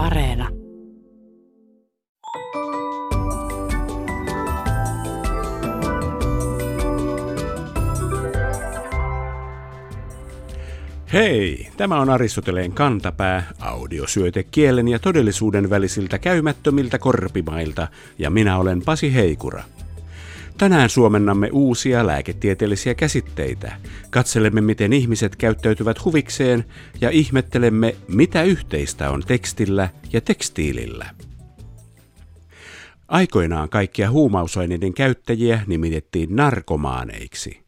Areena. Hei, tämä on Aristoteleen kantapää, audiosyöte kielen ja todellisuuden välisiltä käymättömiltä korpimailta, ja minä olen Pasi Heikura. Tänään suomennamme uusia lääketieteellisiä käsitteitä, katselemme miten ihmiset käyttäytyvät huvikseen ja ihmettelemme mitä yhteistä on tekstillä ja tekstiilillä. Aikoinaan kaikkia huumausaineiden käyttäjiä nimitettiin narkomaaneiksi.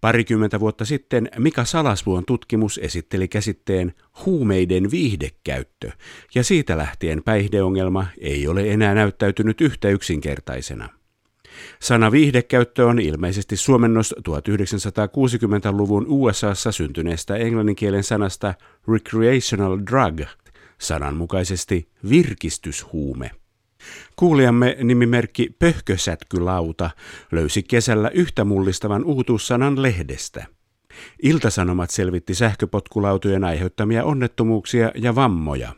Parikymmentä vuotta sitten Mika Salasvuon tutkimus esitteli käsitteen huumeiden viihdekäyttö, ja siitä lähtien päihdeongelma ei ole enää näyttäytynyt yhtä yksinkertaisena. Sana viihdekäyttö on ilmeisesti suomennos 1960-luvun USAssa syntyneestä englanninkielen sanasta recreational drug, sananmukaisesti virkistyshuume. Kuulijamme nimimerkki Pöhkösätkylauta löysi kesällä yhtä mullistavan uutuussanan lehdestä. Iltasanomat selvitti sähköpotkulautojen aiheuttamia onnettomuuksia ja vammoja.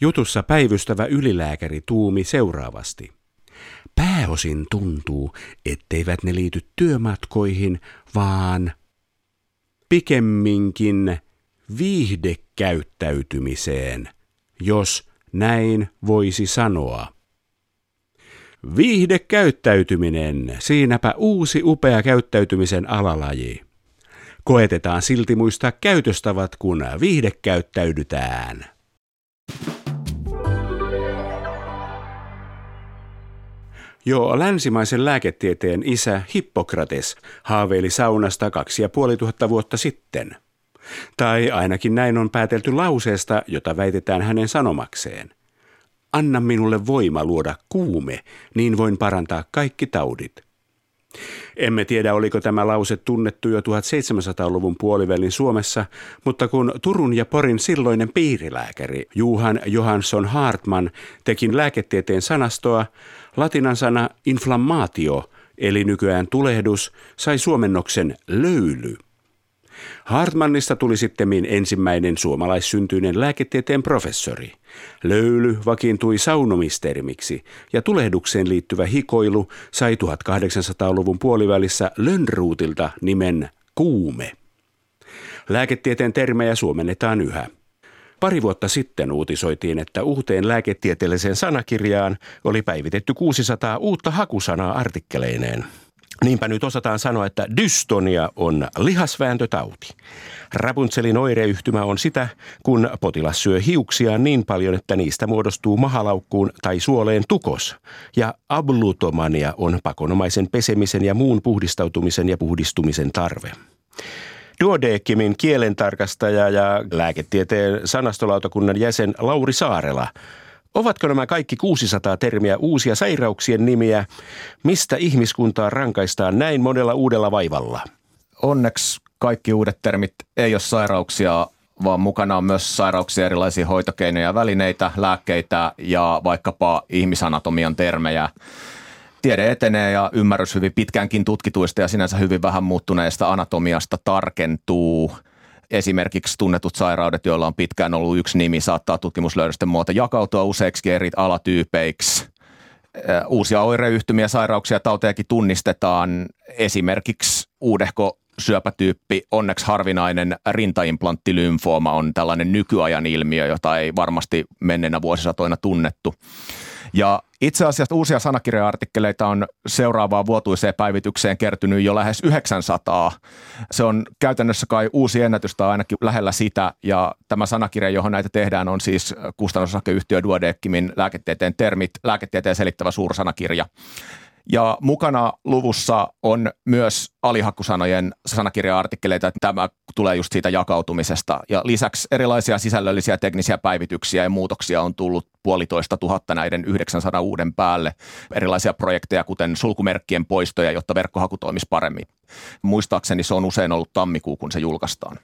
Jutussa päivystävä ylilääkäri tuumi seuraavasti. Pääosin tuntuu, etteivät ne liity työmatkoihin, vaan pikemminkin viihdekäyttäytymiseen, jos näin voisi sanoa. Viihdekäyttäytyminen, siinäpä uusi upea käyttäytymisen alalaji. Koetetaan silti muistaa käytöstavat, kun viihdekäyttäydytään. Jo länsimaisen lääketieteen isä Hippokrates haaveili saunasta kaksi ja puoli tuhatta vuotta sitten. Tai ainakin näin on päätelty lauseesta, jota väitetään hänen sanomakseen. Anna minulle voima luoda kuume, niin voin parantaa kaikki taudit. Emme tiedä, oliko tämä lause tunnettu jo 1700-luvun puolivälin Suomessa, mutta kun Turun ja Porin silloinen piirilääkäri Juhan Johansson Hartman teki lääketieteen sanastoa, latinan sana inflammaatio, eli nykyään tulehdus, sai suomennoksen löyly. Hartmannista tuli sitten ensimmäinen suomalaissyntyinen lääketieteen professori. Löyly vakiintui saunomistermiksi ja tulehdukseen liittyvä hikoilu sai 1800-luvun puolivälissä Lönnruutilta nimen kuume. Lääketieteen termejä suomennetaan yhä. Pari vuotta sitten uutisoitiin, että uuteen lääketieteelliseen sanakirjaan oli päivitetty 600 uutta hakusanaa artikkeleineen. Niinpä nyt osataan sanoa, että dystonia on lihasvääntötauti. Rapunzelin oireyhtymä on sitä, kun potilas syö hiuksia niin paljon, että niistä muodostuu mahalaukkuun tai suoleen tukos. Ja ablutomania on pakonomaisen pesemisen ja muun puhdistautumisen ja puhdistumisen tarve. Duodeckimin kielentarkastaja ja lääketieteen sanastolautakunnan jäsen Lauri Saarela – Ovatko nämä kaikki 600 termiä uusia sairauksien nimiä? Mistä ihmiskuntaa rankaistaan näin monella uudella vaivalla? Onneksi kaikki uudet termit ei ole sairauksia, vaan mukana on myös sairauksia, erilaisia hoitokeinoja, välineitä, lääkkeitä ja vaikkapa ihmisanatomian termejä. Tiede etenee ja ymmärrys hyvin pitkäänkin tutkituista ja sinänsä hyvin vähän muuttuneesta anatomiasta tarkentuu – Esimerkiksi tunnetut sairaudet, joilla on pitkään ollut yksi nimi, saattaa tutkimuslöydösten muoto jakautua useiksi eri alatyypeiksi. Uusia oireyhtymiä, sairauksia, tautejakin tunnistetaan. Esimerkiksi uudehko syöpätyyppi, onneksi harvinainen rintaimplanttilymfooma on tällainen nykyajan ilmiö, jota ei varmasti menneenä vuosisatoina tunnettu. Ja itse asiassa uusia sanakirja-artikkeleita on seuraavaan vuotuiseen päivitykseen kertynyt jo lähes 900. Se on käytännössä kai uusi ennätys tai ainakin lähellä sitä. Ja tämä sanakirja, johon näitä tehdään, on siis kustannusosakeyhtiö Duodeckimin lääketieteen termit, lääketieteen selittävä suursanakirja. Ja mukana luvussa on myös alihakkusanojen sanakirja-artikkeleita, tämä tulee just siitä jakautumisesta. Ja lisäksi erilaisia sisällöllisiä teknisiä päivityksiä ja muutoksia on tullut puolitoista tuhatta näiden 900 uuden päälle. Erilaisia projekteja, kuten sulkumerkkien poistoja, jotta verkkohaku toimisi paremmin. Muistaakseni se on usein ollut tammikuu, kun se julkaistaan.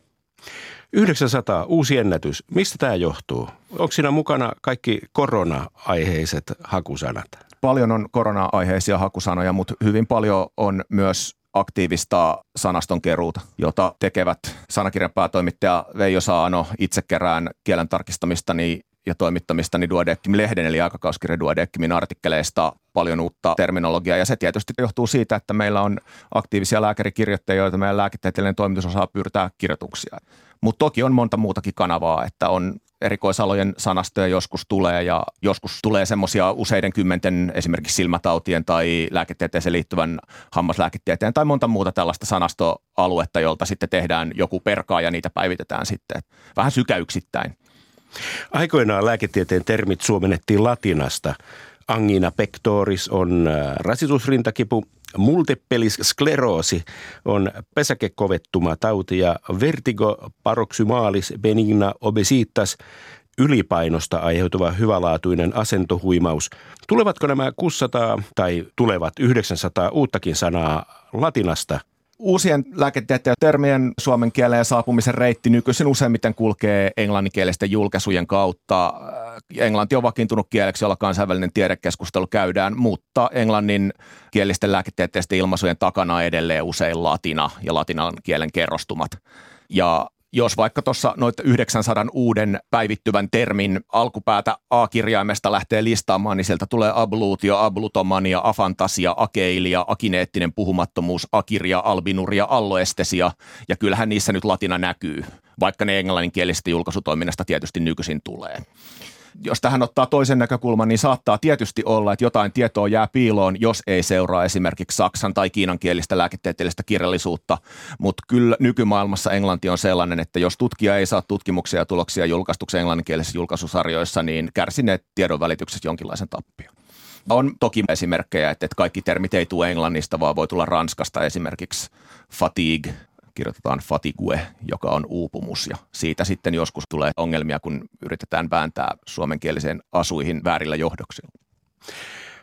900, uusi ennätys. Mistä tämä johtuu? Onko siinä mukana kaikki korona-aiheiset hakusanat? Paljon on korona-aiheisia hakusanoja, mutta hyvin paljon on myös aktiivista sanastonkeruuta, jota tekevät sanakirjan päätoimittaja Veijo Saano itse kerään kielen tarkistamista niin ja toimittamistani Duodeckim-lehden eli aikakauskirja Duodeckimin artikkeleista paljon uutta terminologiaa ja se tietysti johtuu siitä, että meillä on aktiivisia lääkärikirjoittajia, joita meidän lääketieteellinen toimitus osaa pyytää kirjoituksia. Mutta toki on monta muutakin kanavaa, että on erikoisalojen sanastoja joskus tulee ja joskus tulee semmoisia useiden kymmenten esimerkiksi silmätautien tai lääketieteeseen liittyvän hammaslääketieteen tai monta muuta tällaista sanastoaluetta, jolta sitten tehdään joku perkaa ja niitä päivitetään sitten vähän sykäyksittäin. Aikoinaan lääketieteen termit suomennettiin latinasta. Angina pectoris on äh, rasitusrintakipu, multipelis skleroosi on pesäkekovettuma tauti ja vertigo paroxymalis benigna obesitas ylipainosta aiheutuva hyvälaatuinen asentohuimaus. Tulevatko nämä 600 tai tulevat 900 uuttakin sanaa latinasta – Uusien lääketieteen termien suomen kieleen saapumisen reitti nykyisin useimmiten kulkee englanninkielisten julkaisujen kautta. Äh, englanti on vakiintunut kieleksi, jolla kansainvälinen tiedekeskustelu käydään, mutta englannin kielisten lääketieteellisten ilmaisujen takana edelleen usein latina ja latinan kielen kerrostumat. Ja jos vaikka tuossa noita 900 uuden päivittyvän termin alkupäätä A-kirjaimesta lähtee listaamaan, niin sieltä tulee abluutio, ablutomania, afantasia, akeilia, akineettinen puhumattomuus, akiria, albinuria, alloestesia, ja kyllähän niissä nyt latina näkyy, vaikka ne englanninkielisestä julkaisutoiminnasta tietysti nykyisin tulee jos tähän ottaa toisen näkökulman, niin saattaa tietysti olla, että jotain tietoa jää piiloon, jos ei seuraa esimerkiksi saksan tai kiinankielistä lääketieteellistä kirjallisuutta. Mutta kyllä nykymaailmassa englanti on sellainen, että jos tutkija ei saa tutkimuksia ja tuloksia julkaistuksi englanninkielisissä julkaisusarjoissa, niin kärsineet tiedon välityksessä jonkinlaisen tappion. On toki esimerkkejä, että kaikki termit ei tule englannista, vaan voi tulla ranskasta esimerkiksi fatigue, kirjoitetaan fatigue, joka on uupumus ja siitä sitten joskus tulee ongelmia, kun yritetään vääntää suomenkieliseen asuihin väärillä johdoksilla.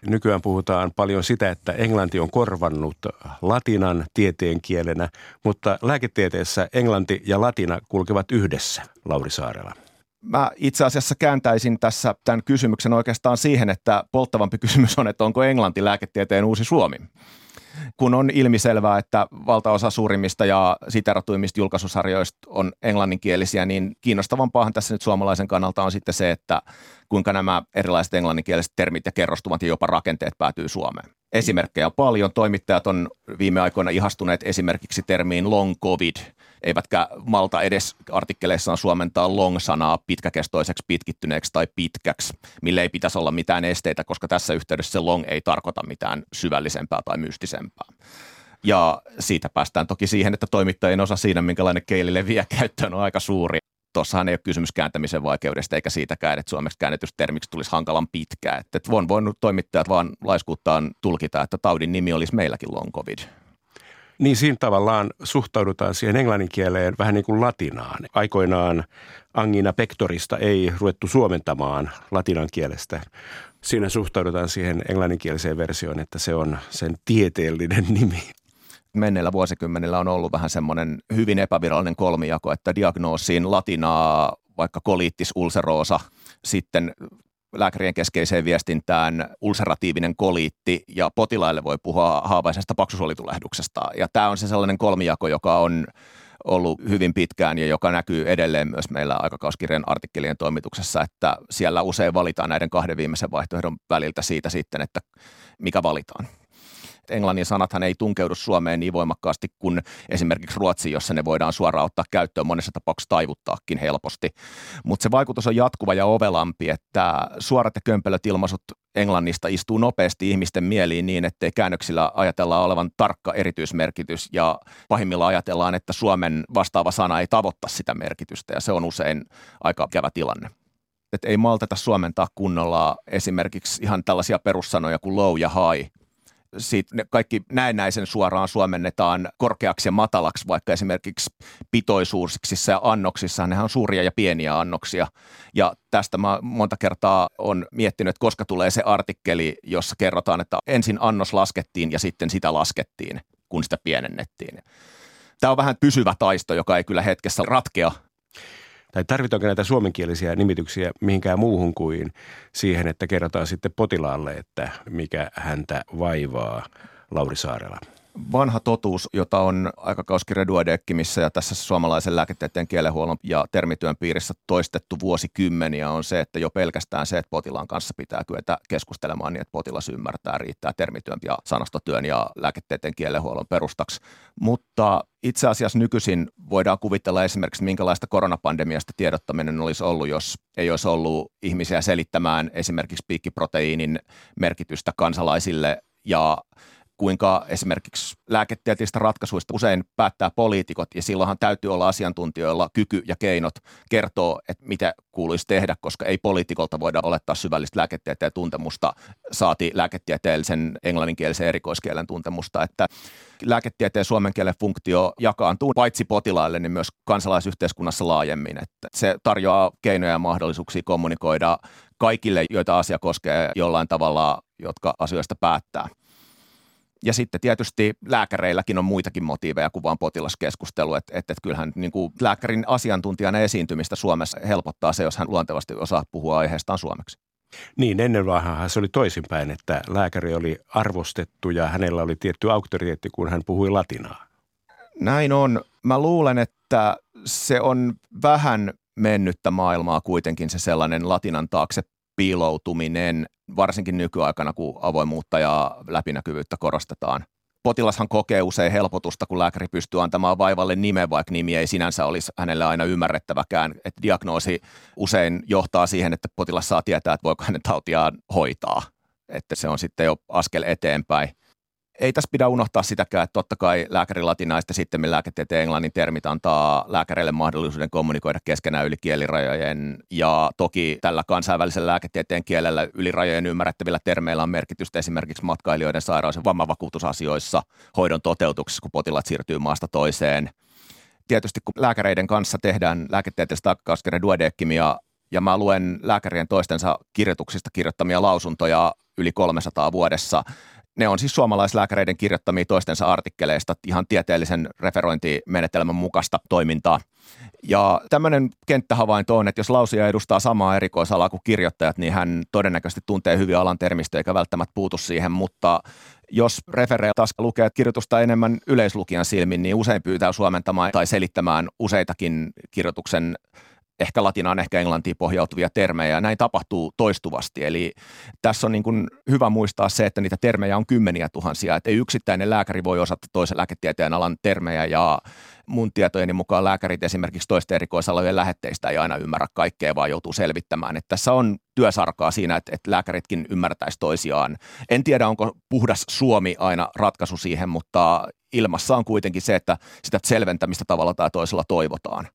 Nykyään puhutaan paljon sitä, että englanti on korvannut latinan tieteen kielenä, mutta lääketieteessä englanti ja latina kulkevat yhdessä, Lauri Saarela. Mä itse asiassa kääntäisin tässä tämän kysymyksen oikeastaan siihen, että polttavampi kysymys on, että onko englanti lääketieteen uusi Suomi kun on ilmiselvää, että valtaosa suurimmista ja siteratuimmista julkaisusarjoista on englanninkielisiä, niin kiinnostavampaahan tässä nyt suomalaisen kannalta on sitten se, että kuinka nämä erilaiset englanninkieliset termit ja kerrostumat ja jopa rakenteet päätyy Suomeen. Esimerkkejä on paljon. Toimittajat on viime aikoina ihastuneet esimerkiksi termiin long covid – eivätkä malta edes artikkeleissaan suomentaa long-sanaa pitkäkestoiseksi, pitkittyneeksi tai pitkäksi, mille ei pitäisi olla mitään esteitä, koska tässä yhteydessä se long ei tarkoita mitään syvällisempää tai mystisempää. Ja siitä päästään toki siihen, että toimittajien osa siinä, minkälainen keili leviää käyttöön, on aika suuri. Tuossahan ei ole kysymys kääntämisen vaikeudesta eikä siitäkään, että suomeksi käännetystä termiksi tulisi hankalan pitkää. Että on voinut toimittajat vaan laiskuuttaan tulkita, että taudin nimi olisi meilläkin long covid niin siinä tavallaan suhtaudutaan siihen englannin kieleen vähän niin kuin latinaan. Aikoinaan angina pectorista ei ruvettu suomentamaan latinan kielestä. Siinä suhtaudutaan siihen englanninkieliseen versioon, että se on sen tieteellinen nimi. Menneillä vuosikymmenillä on ollut vähän semmoinen hyvin epävirallinen kolmijako, että diagnoosiin latinaa vaikka koliittis ulcerosa, sitten lääkärien keskeiseen viestintään ulceratiivinen koliitti ja potilaille voi puhua haavaisesta paksusuolitulehduksesta. Ja tämä on se sellainen kolmijako, joka on ollut hyvin pitkään ja joka näkyy edelleen myös meillä aikakauskirjan artikkelien toimituksessa, että siellä usein valitaan näiden kahden viimeisen vaihtoehdon väliltä siitä sitten, että mikä valitaan englannin sanathan ei tunkeudu Suomeen niin voimakkaasti kuin esimerkiksi Ruotsi, jossa ne voidaan suoraan ottaa käyttöön monessa tapauksessa taivuttaakin helposti. Mutta se vaikutus on jatkuva ja ovelampi, että suorat ja kömpelöt ilmaisut englannista istuu nopeasti ihmisten mieliin niin, ettei käännöksillä ajatella olevan tarkka erityismerkitys ja pahimmillaan ajatellaan, että Suomen vastaava sana ei tavoitta sitä merkitystä ja se on usein aika kävä tilanne että ei malteta suomentaa kunnolla esimerkiksi ihan tällaisia perussanoja kuin low ja high, siitä ne kaikki näennäisen suoraan suomennetaan korkeaksi ja matalaksi, vaikka esimerkiksi pitoisuuksissa ja annoksissa, nehän on suuria ja pieniä annoksia. Ja tästä mä monta kertaa on miettinyt, että koska tulee se artikkeli, jossa kerrotaan, että ensin annos laskettiin ja sitten sitä laskettiin, kun sitä pienennettiin. Tämä on vähän pysyvä taisto, joka ei kyllä hetkessä ratkea, tai tarvitaanko näitä suomenkielisiä nimityksiä mihinkään muuhun kuin siihen, että kerrotaan sitten potilaalle, että mikä häntä vaivaa, Lauri Saarela? Vanha totuus, jota on aikakauskirja Duodekkimissä ja tässä suomalaisen lääketieteen kielenhuollon ja termityön piirissä toistettu vuosikymmeniä, on se, että jo pelkästään se, että potilaan kanssa pitää kyetä keskustelemaan niin, että potilas ymmärtää, riittää termityön ja sanastotyön ja lääketieteen kielenhuollon perustaksi. Mutta itse asiassa nykyisin voidaan kuvitella esimerkiksi, minkälaista koronapandemiasta tiedottaminen olisi ollut, jos ei olisi ollut ihmisiä selittämään esimerkiksi piikkiproteiinin merkitystä kansalaisille ja kuinka esimerkiksi lääketieteellisistä ratkaisuista usein päättää poliitikot, ja silloinhan täytyy olla asiantuntijoilla kyky ja keinot kertoa, että mitä kuuluisi tehdä, koska ei poliitikolta voida olettaa syvällistä lääketieteen tuntemusta, saati lääketieteellisen englanninkielisen erikoiskielen tuntemusta, että lääketieteen suomen kielen funktio jakaantuu paitsi potilaille, niin myös kansalaisyhteiskunnassa laajemmin, että se tarjoaa keinoja ja mahdollisuuksia kommunikoida kaikille, joita asia koskee jollain tavalla, jotka asioista päättää. Ja sitten tietysti lääkäreilläkin on muitakin motiiveja kuin vain potilaskeskustelu, että et, et kyllähän niin kuin lääkärin asiantuntijana esiintymistä Suomessa helpottaa se, jos hän luontevasti osaa puhua aiheestaan suomeksi. Niin, ennen vanhaa se oli toisinpäin, että lääkäri oli arvostettu ja hänellä oli tietty auktoriteetti, kun hän puhui latinaa. Näin on. Mä luulen, että se on vähän mennyttä maailmaa kuitenkin se sellainen latinan taakse piiloutuminen, varsinkin nykyaikana, kun avoimuutta ja läpinäkyvyyttä korostetaan. Potilashan kokee usein helpotusta, kun lääkäri pystyy antamaan vaivalle nimen, vaikka nimi ei sinänsä olisi hänelle aina ymmärrettäväkään. Että diagnoosi usein johtaa siihen, että potilas saa tietää, että voiko hänen tautiaan hoitaa. Että se on sitten jo askel eteenpäin ei tässä pidä unohtaa sitäkään, että totta kai lääkäri latinaista sitten lääketieteen englannin termit antaa lääkäreille mahdollisuuden kommunikoida keskenään yli kielirajojen ja toki tällä kansainvälisellä lääketieteen kielellä yli rajojen ymmärrettävillä termeillä on merkitystä esimerkiksi matkailijoiden sairaus- ja vammavakuutusasioissa, hoidon toteutuksessa, kun potilaat siirtyy maasta toiseen. Tietysti kun lääkäreiden kanssa tehdään lääketieteellistä akkauskirja duodekkimia ja mä luen lääkärien toistensa kirjoituksista kirjoittamia lausuntoja yli 300 vuodessa, ne on siis suomalaislääkäreiden kirjoittamia toistensa artikkeleista ihan tieteellisen referointimenetelmän mukaista toimintaa. Ja tämmöinen kenttähavainto on, että jos lausija edustaa samaa erikoisalaa kuin kirjoittajat, niin hän todennäköisesti tuntee hyvin alan termistöä eikä välttämättä puutu siihen, mutta jos referee taas lukee kirjoitusta enemmän yleislukijan silmin, niin usein pyytää suomentamaan tai selittämään useitakin kirjoituksen ehkä latinaan, ehkä englantiin pohjautuvia termejä, ja näin tapahtuu toistuvasti. Eli tässä on niin kuin hyvä muistaa se, että niitä termejä on kymmeniä tuhansia, että ei yksittäinen lääkäri voi osata toisen lääketieteen alan termejä, ja mun tietojeni mukaan lääkärit esimerkiksi toisten erikoisalojen lähetteistä ei aina ymmärrä kaikkea, vaan joutuu selvittämään. Että tässä on työsarkaa siinä, että, että lääkäritkin ymmärtäisi toisiaan. En tiedä, onko puhdas Suomi aina ratkaisu siihen, mutta ilmassa on kuitenkin se, että sitä selventämistä tavalla tai toisella toivotaan.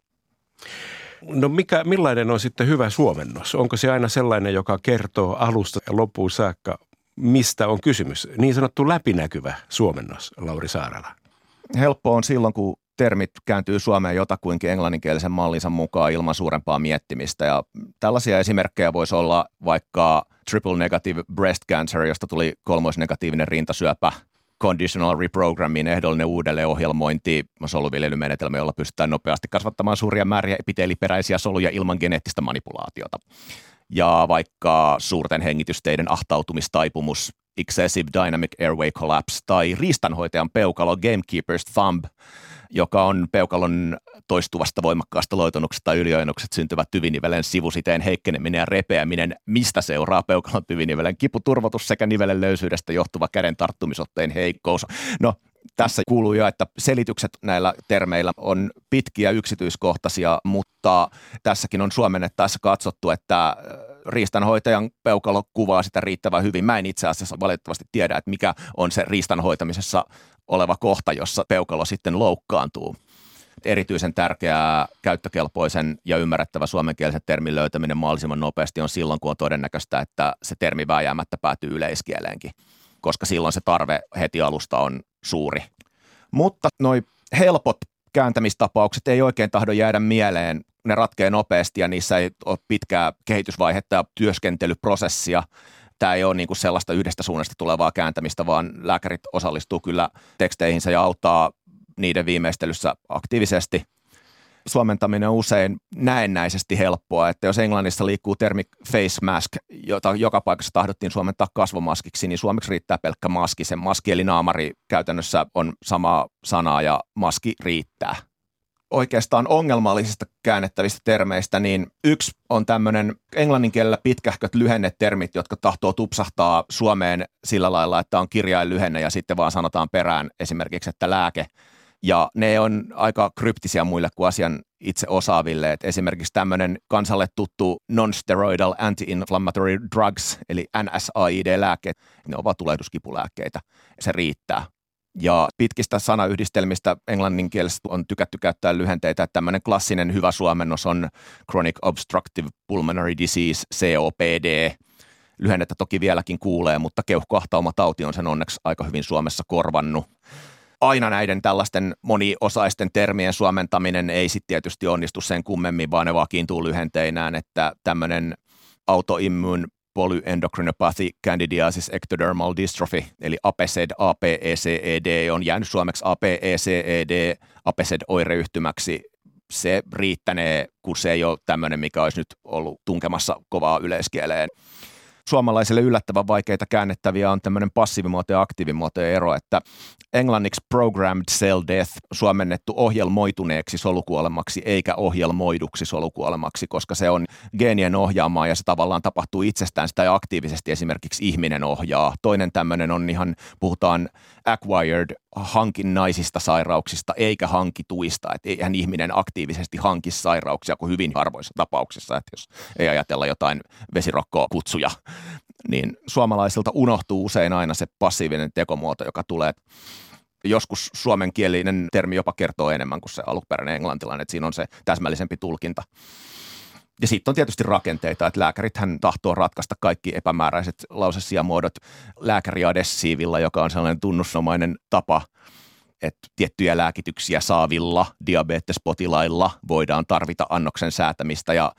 No mikä, millainen on sitten hyvä suomennos? Onko se aina sellainen, joka kertoo alusta ja loppuun saakka, mistä on kysymys? Niin sanottu läpinäkyvä suomennos, Lauri Saarala. Helppo on silloin, kun termit kääntyy Suomeen jotakuinkin englanninkielisen mallinsa mukaan ilman suurempaa miettimistä. Ja tällaisia esimerkkejä voisi olla vaikka triple negative breast cancer, josta tuli kolmoisnegatiivinen rintasyöpä – conditional reprogrammin ehdollinen uudelleenohjelmointi, soluviljelymenetelmä, jolla pystytään nopeasti kasvattamaan suuria määriä epiteeliperäisiä soluja ilman geneettistä manipulaatiota. Ja vaikka suurten hengitysteiden ahtautumistaipumus, excessive dynamic airway collapse tai riistanhoitajan peukalo gamekeeper's thumb, joka on peukalon toistuvasta voimakkaasta loitonnuksesta tai ylioinnukset syntyvät tyvinivelen sivusiteen heikkeneminen ja repeäminen, mistä seuraa peukalon tyvinivelen kiputurvotus sekä nivelen löysyydestä johtuva käden tarttumisotteen heikkous. No, tässä kuuluu jo, että selitykset näillä termeillä on pitkiä yksityiskohtaisia, mutta tässäkin on suomennettaessa katsottu, että riistanhoitajan peukalo kuvaa sitä riittävän hyvin. Mä en itse asiassa valitettavasti tiedä, että mikä on se riistanhoitamisessa oleva kohta, jossa peukalo sitten loukkaantuu erityisen tärkeää käyttökelpoisen ja ymmärrettävä suomenkielisen termin löytäminen mahdollisimman nopeasti on silloin, kun on todennäköistä, että se termi vääjäämättä päätyy yleiskieleenkin, koska silloin se tarve heti alusta on suuri. Mutta noi helpot kääntämistapaukset ei oikein tahdo jäädä mieleen. Ne ratkee nopeasti ja niissä ei ole pitkää kehitysvaihetta ja työskentelyprosessia. Tämä ei ole niin kuin sellaista yhdestä suunnasta tulevaa kääntämistä, vaan lääkärit osallistuu kyllä teksteihinsä ja auttaa niiden viimeistelyssä aktiivisesti. suomentaminen on usein näennäisesti helppoa, että jos Englannissa liikkuu termi face mask, jota joka paikassa tahdottiin suomentaa kasvomaskiksi, niin suomeksi riittää pelkkä maski. Sen maski eli naamari käytännössä on sama sana ja maski riittää oikeastaan ongelmallisista käännettävistä termeistä, niin yksi on tämmöinen englannin kielellä pitkähköt lyhennetermit, jotka tahtoo tupsahtaa Suomeen sillä lailla, että on kirjainlyhenne ja sitten vaan sanotaan perään esimerkiksi, että lääke. Ja ne on aika kryptisiä muille kuin asian itse osaaville. Et esimerkiksi tämmöinen kansalle tuttu non-steroidal anti-inflammatory drugs, eli NSAID-lääkkeet, ne ovat tulehduskipulääkkeitä. Se riittää. Ja pitkistä sanayhdistelmistä englannin kielessä on tykätty käyttää lyhenteitä, että tämmöinen klassinen hyvä suomennos on Chronic Obstructive Pulmonary Disease, COPD. Lyhennettä toki vieläkin kuulee, mutta keuhkoahtaumatauti on sen onneksi aika hyvin Suomessa korvannut. Aina näiden tällaisten moniosaisten termien suomentaminen ei sitten tietysti onnistu sen kummemmin, vaan ne vakiintuu lyhenteinään, että tämmöinen autoimmune polyendocrinopathy candidiasis ectodermal dystrophy, eli APECED, APECED on jäänyt suomeksi APECED, APECED-oireyhtymäksi. Se riittänee, kun se ei ole tämmöinen, mikä olisi nyt ollut tunkemassa kovaa yleiskieleen suomalaisille yllättävän vaikeita käännettäviä on tämmöinen passiivimuoto ja aktiivimuoto ero, että englanniksi programmed cell death suomennettu ohjelmoituneeksi solukuolemaksi eikä ohjelmoiduksi solukuolemaksi, koska se on geenien ohjaamaa ja se tavallaan tapahtuu itsestään sitä aktiivisesti esimerkiksi ihminen ohjaa. Toinen tämmöinen on ihan, puhutaan acquired hankinnaisista sairauksista eikä hankituista, että eihän ihminen aktiivisesti hanki sairauksia kuin hyvin harvoissa tapauksissa, että jos ei ajatella jotain vesirokkoa kutsuja, niin suomalaisilta unohtuu usein aina se passiivinen tekomuoto, joka tulee. Joskus suomenkielinen termi jopa kertoo enemmän kuin se alkuperäinen englantilainen, että siinä on se täsmällisempi tulkinta. Ja sitten on tietysti rakenteita, että lääkärithän tahtoo ratkaista kaikki epämääräiset lausesijamuodot lääkäriadessiivilla, joka on sellainen tunnusnomainen tapa, että tiettyjä lääkityksiä saavilla diabetespotilailla voidaan tarvita annoksen säätämistä ja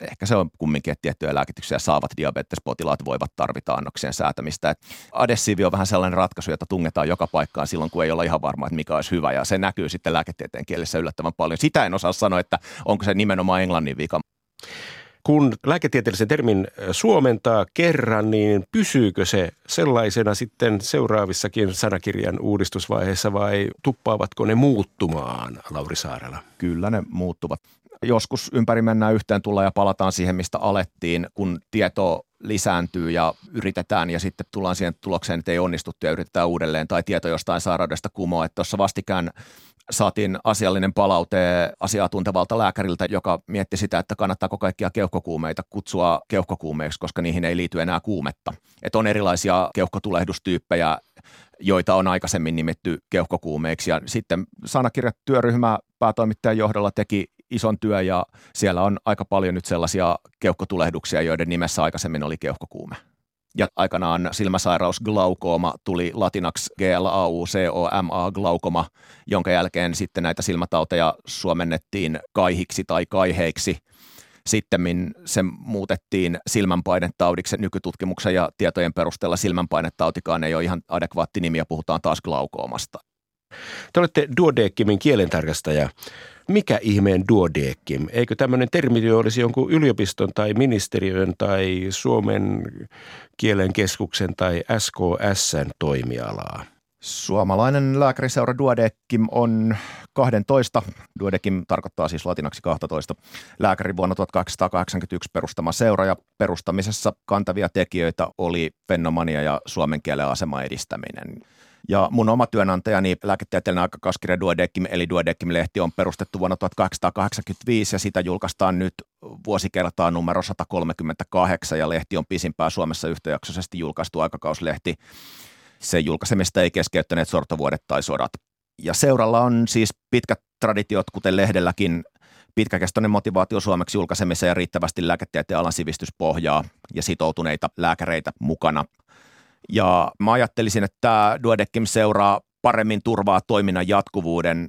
ehkä se on kumminkin, että tiettyjä lääkityksiä saavat diabetespotilaat voivat tarvita annoksien säätämistä. Et adessiivi on vähän sellainen ratkaisu, jota tungetaan joka paikkaan silloin, kun ei olla ihan varma, että mikä olisi hyvä, ja se näkyy sitten lääketieteen kielessä yllättävän paljon. Sitä en osaa sanoa, että onko se nimenomaan englannin vika. Kun lääketieteellisen termin suomentaa kerran, niin pysyykö se sellaisena sitten seuraavissakin sanakirjan uudistusvaiheessa vai tuppaavatko ne muuttumaan, Lauri Saarela? Kyllä ne muuttuvat joskus ympäri mennään yhteen tulla ja palataan siihen, mistä alettiin, kun tieto lisääntyy ja yritetään ja sitten tullaan siihen tulokseen, että ei onnistuttu ja yritetään uudelleen tai tieto jostain sairaudesta kumoa. Että tuossa vastikään saatiin asiallinen palaute asiaa tuntevalta lääkäriltä, joka mietti sitä, että kannattaako kaikkia keuhkokuumeita kutsua keuhkokuumeiksi, koska niihin ei liity enää kuumetta. Että on erilaisia keuhkotulehdustyyppejä, joita on aikaisemmin nimetty keuhkokuumeiksi. Ja sitten sanakirjatyöryhmä päätoimittajan johdolla teki ison työ ja siellä on aika paljon nyt sellaisia keuhkotulehduksia, joiden nimessä aikaisemmin oli keuhkokuume. Ja aikanaan silmäsairaus glaukooma tuli latinaksi G-L-A-U-C-O-M-A glaukoma, jonka jälkeen sitten näitä silmätauteja suomennettiin kaihiksi tai kaiheiksi. Sitten se muutettiin silmänpainetaudiksi nykytutkimuksen ja tietojen perusteella silmänpainetautikaan ei ole ihan adekvaatti nimi ja puhutaan taas glaukoomasta. Te olette Duodeckimin kielentarkastaja. Mikä ihmeen Duodeckim? Eikö tämmöinen termi olisi jonkun yliopiston tai ministeriön tai Suomen kielen keskuksen tai SKSn toimialaa? Suomalainen lääkäriseura Duodeckim on 12, Duodeckim tarkoittaa siis latinaksi 12, lääkäri vuonna 1881 perustama seura ja perustamisessa kantavia tekijöitä oli fenomania ja suomen kielen aseman edistäminen. Ja mun oma työnantajani, lääketieteellinen aikakauskirja Duodeckim, eli Duodeckim-lehti on perustettu vuonna 1885 ja sitä julkaistaan nyt vuosikertaa numero 138 ja lehti on pisimpää Suomessa yhtäjaksoisesti julkaistu aikakauslehti. Sen julkaisemista ei keskeyttäneet sortovuodet tai sodat. Ja seuralla on siis pitkät traditiot, kuten lehdelläkin, pitkäkestoinen motivaatio suomeksi julkaisemiseen ja riittävästi lääketieteen alan sivistyspohjaa ja sitoutuneita lääkäreitä mukana – ja mä ajattelisin, että tämä Duodeckim seuraa paremmin turvaa toiminnan jatkuvuuden.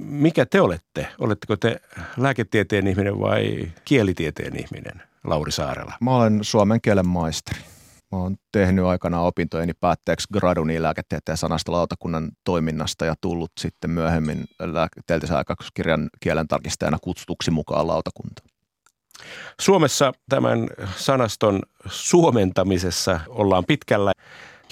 Mikä te olette? Oletteko te lääketieteen ihminen vai kielitieteen ihminen, Lauri Saarela? Mä olen suomen kielen maisteri. Mä oon tehnyt aikana opintojeni päätteeksi graduni lääketieteen sanastolautakunnan toiminnasta ja tullut sitten myöhemmin lääketieteellisen aikakirjan kielentarkistajana kutsutuksi mukaan lautakunta. Suomessa tämän sanaston suomentamisessa ollaan pitkällä.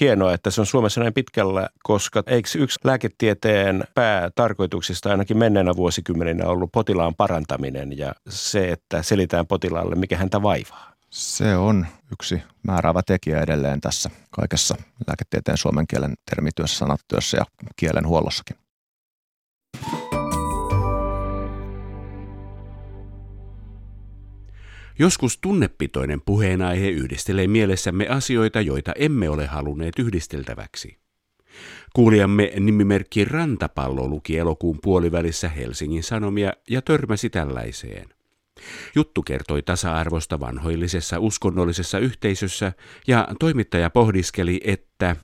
Hienoa, että se on Suomessa näin pitkällä, koska eikö yksi lääketieteen päätarkoituksista ainakin menneenä vuosikymmeninä ollut potilaan parantaminen ja se, että selitään potilaalle, mikä häntä vaivaa? Se on yksi määräävä tekijä edelleen tässä kaikessa lääketieteen suomen kielen termityössä, sanatyössä ja kielen huollossakin. Joskus tunnepitoinen puheenaihe yhdistelee mielessämme asioita, joita emme ole halunneet yhdisteltäväksi. Kuulijamme nimimerkki Rantapallo luki elokuun puolivälissä Helsingin Sanomia ja törmäsi tällaiseen. Juttu kertoi tasa-arvosta vanhoillisessa uskonnollisessa yhteisössä ja toimittaja pohdiskeli, että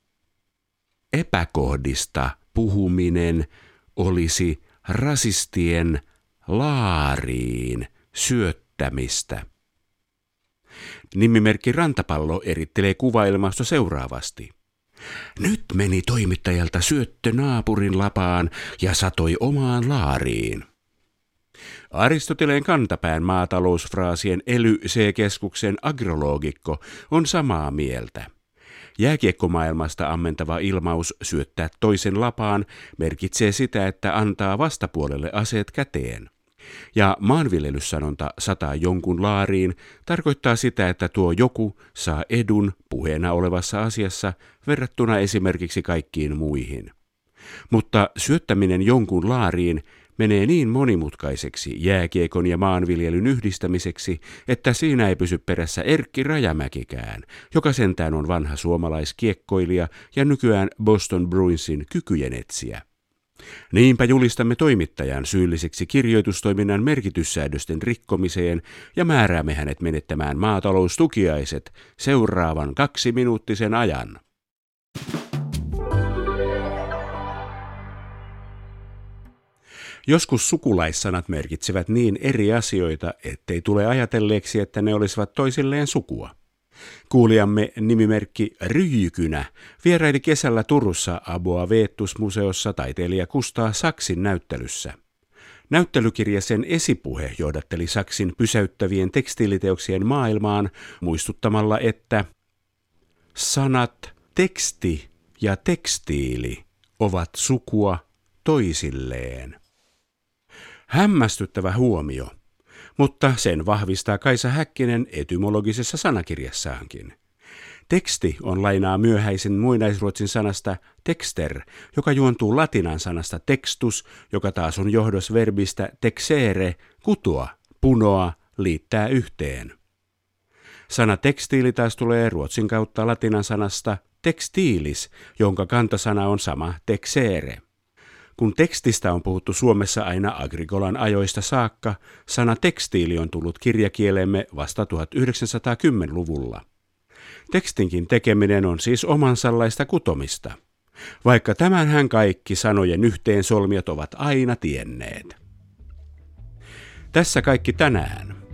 epäkohdista puhuminen olisi rasistien laariin syöttämistä. Nimimerkki Rantapallo erittelee kuvailmasta seuraavasti. Nyt meni toimittajalta syöttö naapurin lapaan ja satoi omaan laariin. Aristoteleen kantapään maatalousfraasien ely-C-keskuksen agrologikko on samaa mieltä. Jääkiekkomaailmasta ammentava ilmaus syöttää toisen lapaan merkitsee sitä, että antaa vastapuolelle aseet käteen. Ja maanviljelyssanonta sataa jonkun laariin tarkoittaa sitä, että tuo joku saa edun puheena olevassa asiassa verrattuna esimerkiksi kaikkiin muihin. Mutta syöttäminen jonkun laariin menee niin monimutkaiseksi jääkiekon ja maanviljelyn yhdistämiseksi, että siinä ei pysy perässä Erkki Rajamäkikään, joka sentään on vanha suomalaiskiekkoilija ja nykyään Boston Bruinsin kykyjen etsiä. Niinpä julistamme toimittajan syylliseksi kirjoitustoiminnan merkityssäädösten rikkomiseen ja määräämme hänet menettämään maataloustukiaiset seuraavan kaksi minuuttisen ajan. Joskus sukulaissanat merkitsevät niin eri asioita, ettei tule ajatelleeksi, että ne olisivat toisilleen sukua. Kuulijamme nimimerkki Ryykynä vieraili kesällä Turussa Aboa Veettus-museossa taiteilija Kustaa Saksin näyttelyssä. Näyttelykirja sen esipuhe johdatteli Saksin pysäyttävien tekstiiliteoksien maailmaan muistuttamalla, että sanat teksti ja tekstiili ovat sukua toisilleen. Hämmästyttävä huomio – mutta sen vahvistaa Kaisa Häkkinen etymologisessa sanakirjassaankin. Teksti on lainaa myöhäisen muinaisruotsin sanasta texter, joka juontuu latinan sanasta textus, joka taas on johdos verbistä texere, kutoa, punoa, liittää yhteen. Sana tekstiili taas tulee ruotsin kautta latinan sanasta textilis, jonka kantasana on sama texere. Kun tekstistä on puhuttu Suomessa aina Agrikolan ajoista saakka, sana tekstiili on tullut kirjakielemme vasta 1910-luvulla. Tekstinkin tekeminen on siis omansallaista kutomista, vaikka tämänhän kaikki sanojen yhteensolmiot ovat aina tienneet. Tässä kaikki tänään.